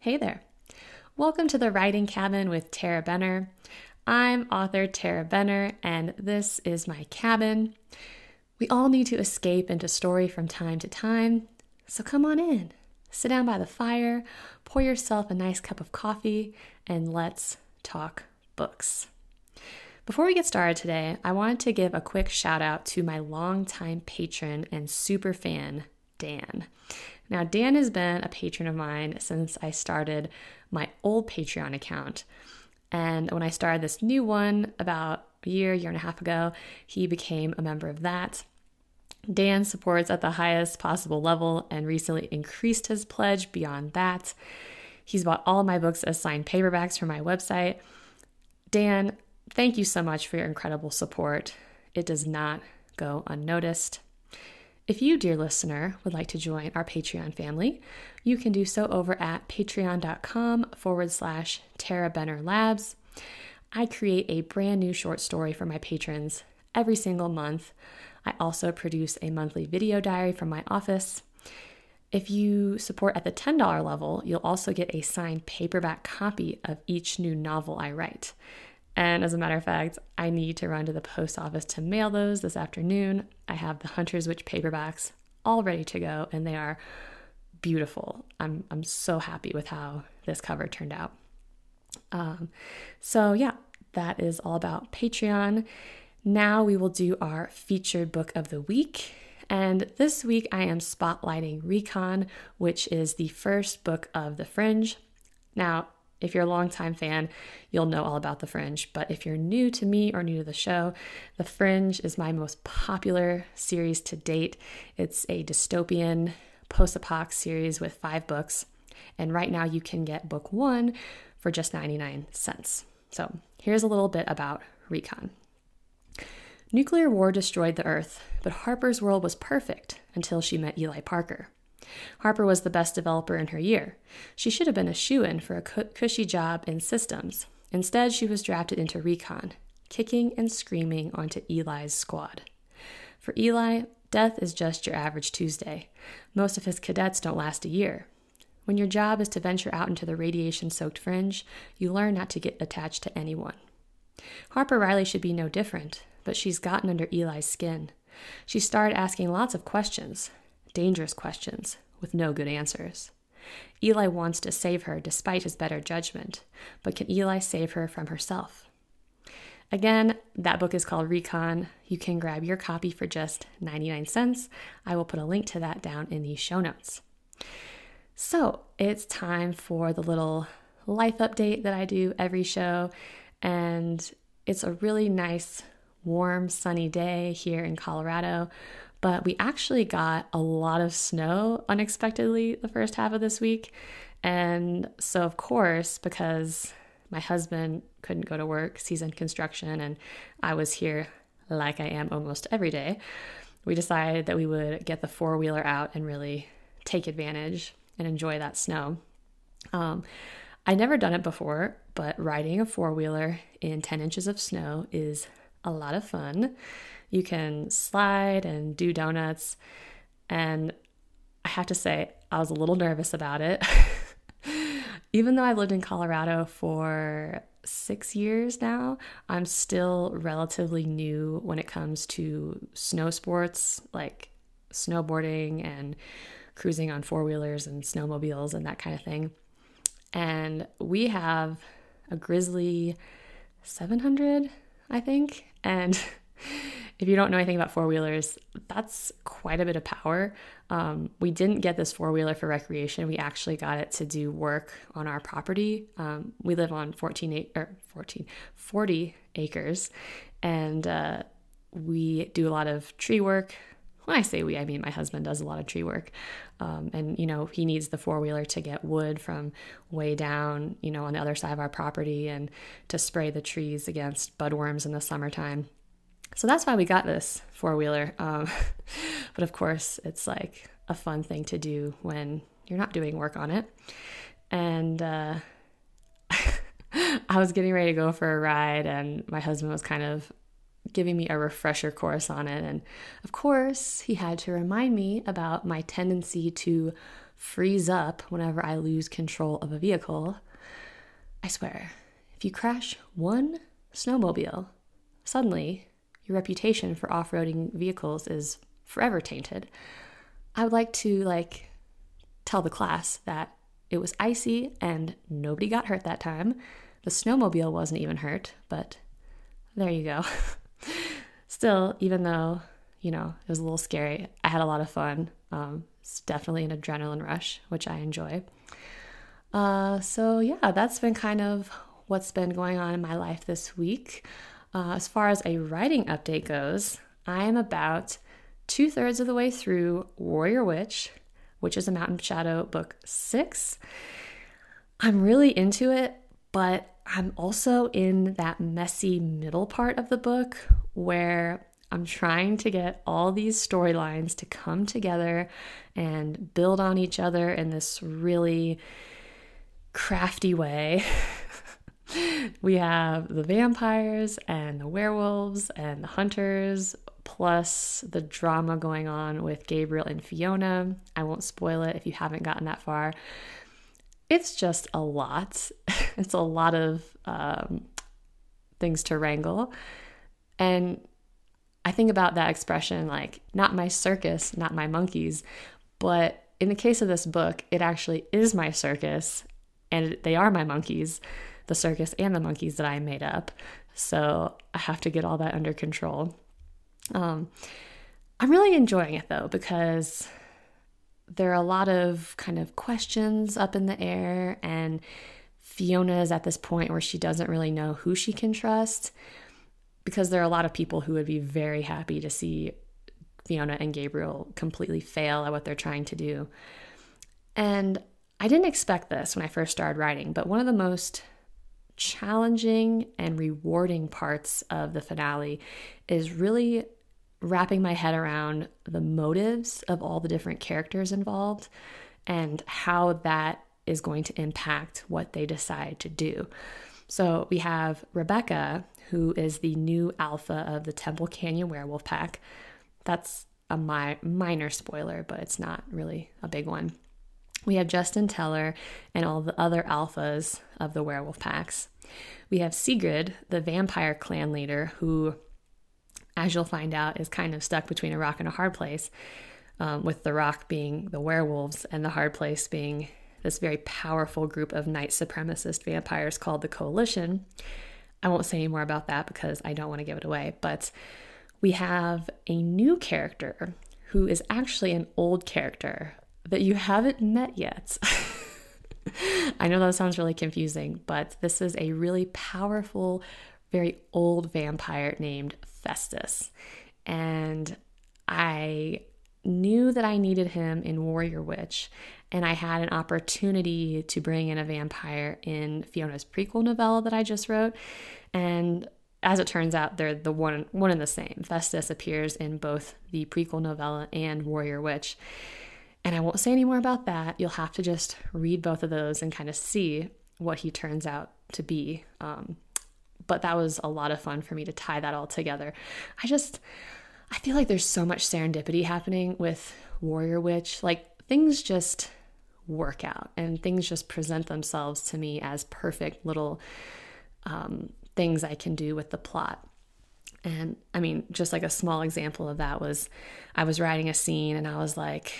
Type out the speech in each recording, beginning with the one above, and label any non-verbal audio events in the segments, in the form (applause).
Hey there. Welcome to the Writing Cabin with Tarah Benner. I'm author Tarah Benner, and this is my cabin. We all need to escape into story from time to time, so come on in. Sit down by the fire, pour yourself a nice cup of coffee, and let's talk books. Before we get started today, I wanted to give a quick shout out to my longtime patron and super fan, Dan. Now, Dan has been a patron of mine since I started my old Patreon account. And when I started this new one about a year, year and a half ago, he became a member of that. Dan supports at the highest possible level and recently increased his pledge beyond that. He's bought all my books as signed paperbacks for my website. Dan, thank you so much for your incredible support. It does not go unnoticed. If you, dear listener, would like to join our Patreon family, you can do so over at patreon.com forward slash Tarah Benner Labs. I create a brand new short story for my patrons every single month. I also produce a monthly video diary from my office. If you support at the $10 level, you'll also get a signed paperback copy of each new novel I write. And as a matter of fact, I need to run to the post office to mail those this afternoon. I have the Hunter's Witch paperbacks all ready to go, and they are beautiful. I'm, I'm so happy with how this cover turned out. Um, so, yeah, that is all about Patreon. Now we will do our featured book of the week. And this week I am spotlighting Recon, which is the first book of The Fringe. Now, if you're a longtime fan, you'll know all about The Fringe. But if you're new to me or new to the show, The Fringe is my most popular series to date. It's a dystopian post apoc series with five books. And right now you can get book one for just 99 cents. So here's a little bit about Recon. Nuclear war destroyed the Earth, but Harper's world was perfect until she met Eli Parker. Harper was the best developer in her year. She should have been a shoe in for a cushy job in systems. Instead, she was drafted into recon, kicking and screaming onto Eli's squad. For Eli, death is just your average Tuesday. Most of his cadets don't last a year. When your job is to venture out into the radiation soaked fringe, you learn not to get attached to anyone. Harper Riley should be no different, but she's gotten under Eli's skin. She started asking lots of questions, dangerous questions with no good answers. Eli wants to save her despite his better judgment, but can Eli save her from herself? Again, that book is called Recon. You can grab your copy for just 99 cents. I will put a link to that down in the show notes. So it's time for the little life update that I do every show. And it's a really nice, warm, sunny day here in Colorado but we actually got a lot of snow unexpectedly the first half of this week. And so, of course, because my husband couldn't go to work, he's in construction, and I was here like I am almost every day, we decided that we would get the four wheeler out and really take advantage and enjoy that snow. Um, I never done it before, but riding a four wheeler in 10 inches of snow is a lot of fun. You can slide and do donuts. And I have to say, I was a little nervous about it. (laughs) Even though I've lived in Colorado for six years now, I'm still relatively new when it comes to snow sports like snowboarding and cruising on four wheelers and snowmobiles and that kind of thing. And we have a Grizzly 700, I think. And (laughs) if you don't know anything about four wheelers, that's quite a bit of power. Um, we didn't get this four wheeler for recreation. We actually got it to do work on our property. Um, we live on 14, or 14 40 acres, and uh, we do a lot of tree work. When I say we, I mean my husband does a lot of tree work. Um, and, you know, he needs the four wheeler to get wood from way down, you know, on the other side of our property and to spray the trees against budworms in the summertime. So that's why we got this four wheeler. Um, (laughs) but of course, it's like a fun thing to do when you're not doing work on it. And uh, (laughs) I was getting ready to go for a ride, and my husband was kind of giving me a refresher course on it. And of course, he had to remind me about my tendency to freeze up whenever I lose control of a vehicle. I swear, if you crash one snowmobile, suddenly your reputation for off roading vehicles is forever tainted. I would like to like tell the class that it was icy and nobody got hurt that time. The snowmobile wasn't even hurt, but there you go. (laughs) Still, even though, you know, it was a little scary, I had a lot of fun. Um, it's definitely an adrenaline rush, which I enjoy. Uh, so, yeah, that's been kind of what's been going on in my life this week. Uh, as far as a writing update goes, I am about two thirds of the way through Warrior Witch, which is a Mountain Shadow book six. I'm really into it, but I'm also in that messy middle part of the book where I'm trying to get all these storylines to come together and build on each other in this really crafty way. (laughs) we have the vampires and the werewolves and the hunters, plus the drama going on with Gabriel and Fiona. I won't spoil it if you haven't gotten that far. It's just a lot. (laughs) it's a lot of um, things to wrangle. And I think about that expression like, not my circus, not my monkeys. But in the case of this book, it actually is my circus and they are my monkeys the circus and the monkeys that I made up. So I have to get all that under control. Um, I'm really enjoying it though, because there are a lot of kind of questions up in the air, and Fiona is at this point where she doesn't really know who she can trust because there are a lot of people who would be very happy to see Fiona and Gabriel completely fail at what they're trying to do. And I didn't expect this when I first started writing, but one of the most challenging and rewarding parts of the finale is really wrapping my head around the motives of all the different characters involved and how that is going to impact what they decide to do. So we have Rebecca, who is the new alpha of the Temple Canyon Werewolf Pack. That's a mi- minor spoiler, but it's not really a big one. We have Justin Teller and all the other alphas of the werewolf packs. We have Sigrid, the vampire clan leader, who, as you'll find out, is kind of stuck between a rock and a hard place, um, with the rock being the werewolves and the hard place being this very powerful group of night supremacist vampires called the Coalition. I won't say any more about that because I don't want to give it away, but we have a new character who is actually an old character that you haven't met yet. (laughs) I know that sounds really confusing, but this is a really powerful, very old vampire named Festus. And I knew that I needed him in Warrior Witch, and I had an opportunity to bring in a vampire in Fiona's prequel novella that I just wrote. And as it turns out, they're the one one and the same. Festus appears in both the prequel novella and Warrior Witch. And I won't say any more about that. You'll have to just read both of those and kind of see what he turns out to be. Um, but that was a lot of fun for me to tie that all together. I just, I feel like there's so much serendipity happening with Warrior Witch. Like things just work out and things just present themselves to me as perfect little um, things I can do with the plot. And I mean, just like a small example of that was I was writing a scene and I was like,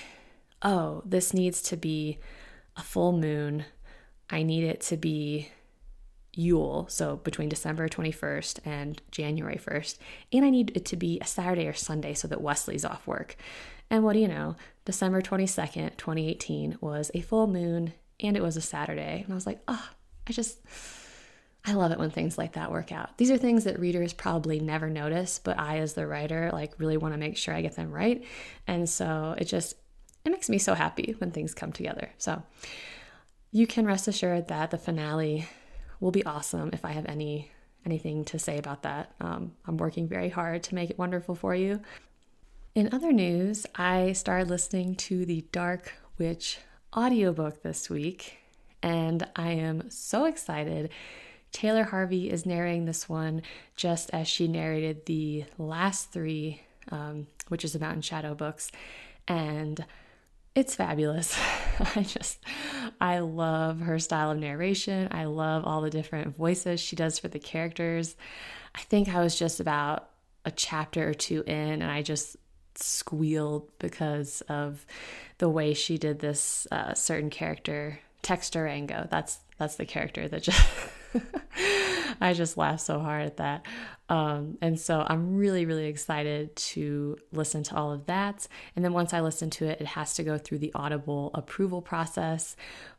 oh, this needs to be a full moon. I need it to be Yule, so between December 21st and January 1st. And I need it to be a Saturday or Sunday so that Wesley's off work. And what do you know? December 22nd, 2018 was a full moon and it was a Saturday. And I was like, oh, I just, I love it when things like that work out. These are things that readers probably never notice, but I, as the writer, like really want to make sure I get them right. And so it just, it makes me so happy when things come together. So you can rest assured that the finale will be awesome if I have any anything to say about that. Um, I'm working very hard to make it wonderful for you. In other news, I started listening to the Dark Witch audiobook this week, and I am so excited. Taylor Harvey is narrating this one just as she narrated the last three, um, which is about in Shadow books. And it's fabulous. (laughs) I just, I love her style of narration. I love all the different voices she does for the characters. I think I was just about a chapter or two in, and I just squealed because of the way she did this uh, certain character, Tex Durango. That's that's the character that just (laughs) I just laughed so hard at that. Um, and so I'm really, really excited to listen to all of that. And then once I listen to it, it has to go through the Audible approval process.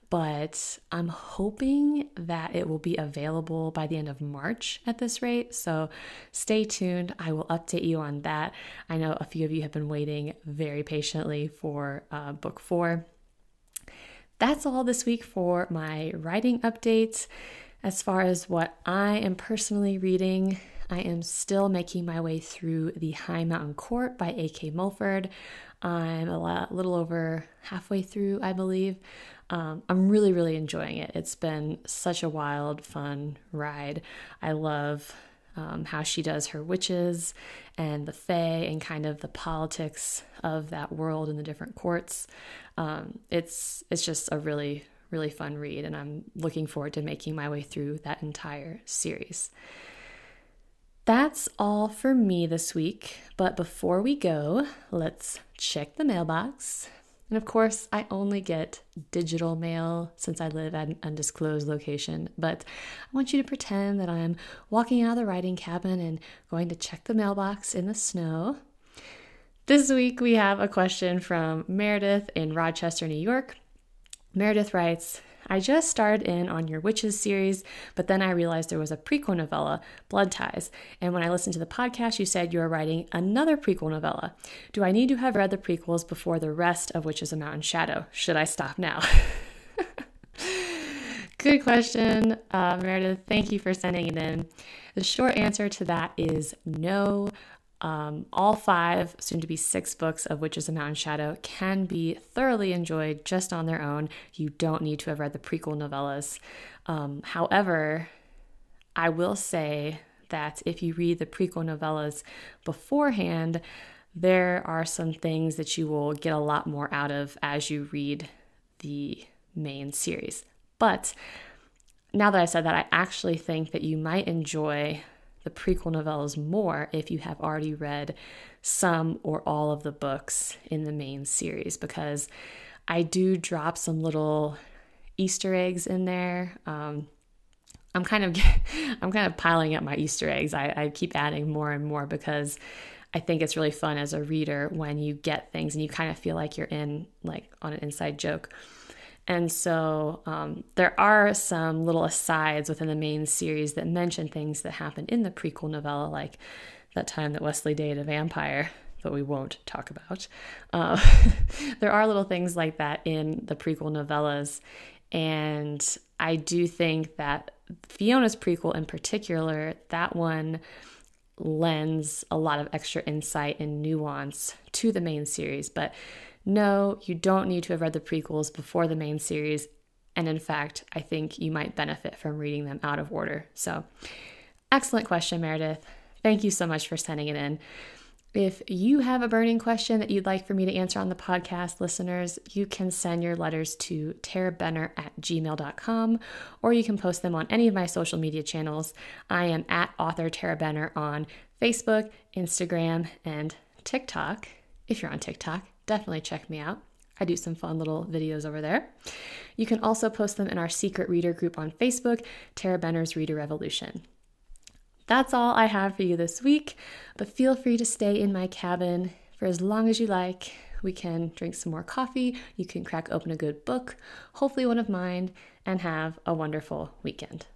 But I'm hoping that it will be available by the end of March at this rate. So stay tuned. I will update you on that. I know a few of you have been waiting very patiently for uh, book four. That's all this week for my writing updates. As far as what I am personally reading, I am still making my way through The High Mountain Court by A.K. Mulford. I'm a lot, little over halfway through, I believe. Um, I'm really, really enjoying it. It's been such a wild, fun ride. I love um, how she does her witches and the fae and kind of the politics of that world and the different courts. Um, it's it's just a really really fun read, and I'm looking forward to making my way through that entire series. That's all for me this week, but before we go, let's check the mailbox. And of course, I only get digital mail since I live at an undisclosed location, but I want you to pretend that I'm walking out of the writing cabin and going to check the mailbox in the snow. This week, we have a question from Meredith in Rochester, New York. Meredith writes, I just started in on your Witches series, but then I realized there was a prequel novella, Blood Ties. And when I listened to the podcast, you said you were writing another prequel novella. Do I need to have read the prequels before the rest of Witches of Mountain Shadow? Should I stop now? (laughs) Good question, uh, Meredith. Thank you for sending it in. The short answer to that is no. Um, all five, soon to be six books of Witches of Mountain Shadow can be thoroughly enjoyed just on their own. You don't need to have read the prequel novellas. Um, however, I will say that if you read the prequel novellas beforehand, there are some things that you will get a lot more out of as you read the main series. But now that I said that, I actually think that you might enjoy the prequel novellas more if you have already read some or all of the books in the main series because I do drop some little Easter eggs in there. Um, I'm kind of (laughs) I'm kind of piling up my Easter eggs. I, I keep adding more and more because I think it's really fun as a reader when you get things and you kind of feel like you're in like on an inside joke. And so um, there are some little asides within the main series that mention things that happened in the prequel novella, like that time that Wesley dated a vampire, but we won't talk about. Uh, (laughs) there are little things like that in the prequel novellas. And I do think that Fiona's prequel in particular, that one lends a lot of extra insight and nuance to the main series. But no, you don't need to have read the prequels before the main series. And in fact, I think you might benefit from reading them out of order. So, excellent question, Meredith. Thank you so much for sending it in. If you have a burning question that you'd like for me to answer on the podcast, listeners, you can send your letters to tarahbenner at gmail.com or you can post them on any of my social media channels. I am at author Tarah Benner on Facebook, Instagram, and TikTok. If you're on TikTok, definitely check me out. I do some fun little videos over there. You can also post them in our secret reader group on Facebook, Tarah Benner's Reader Revolution. That's all I have for you this week, but feel free to stay in my cabin for as long as you like. We can drink some more coffee, you can crack open a good book, hopefully one of mine, and have a wonderful weekend.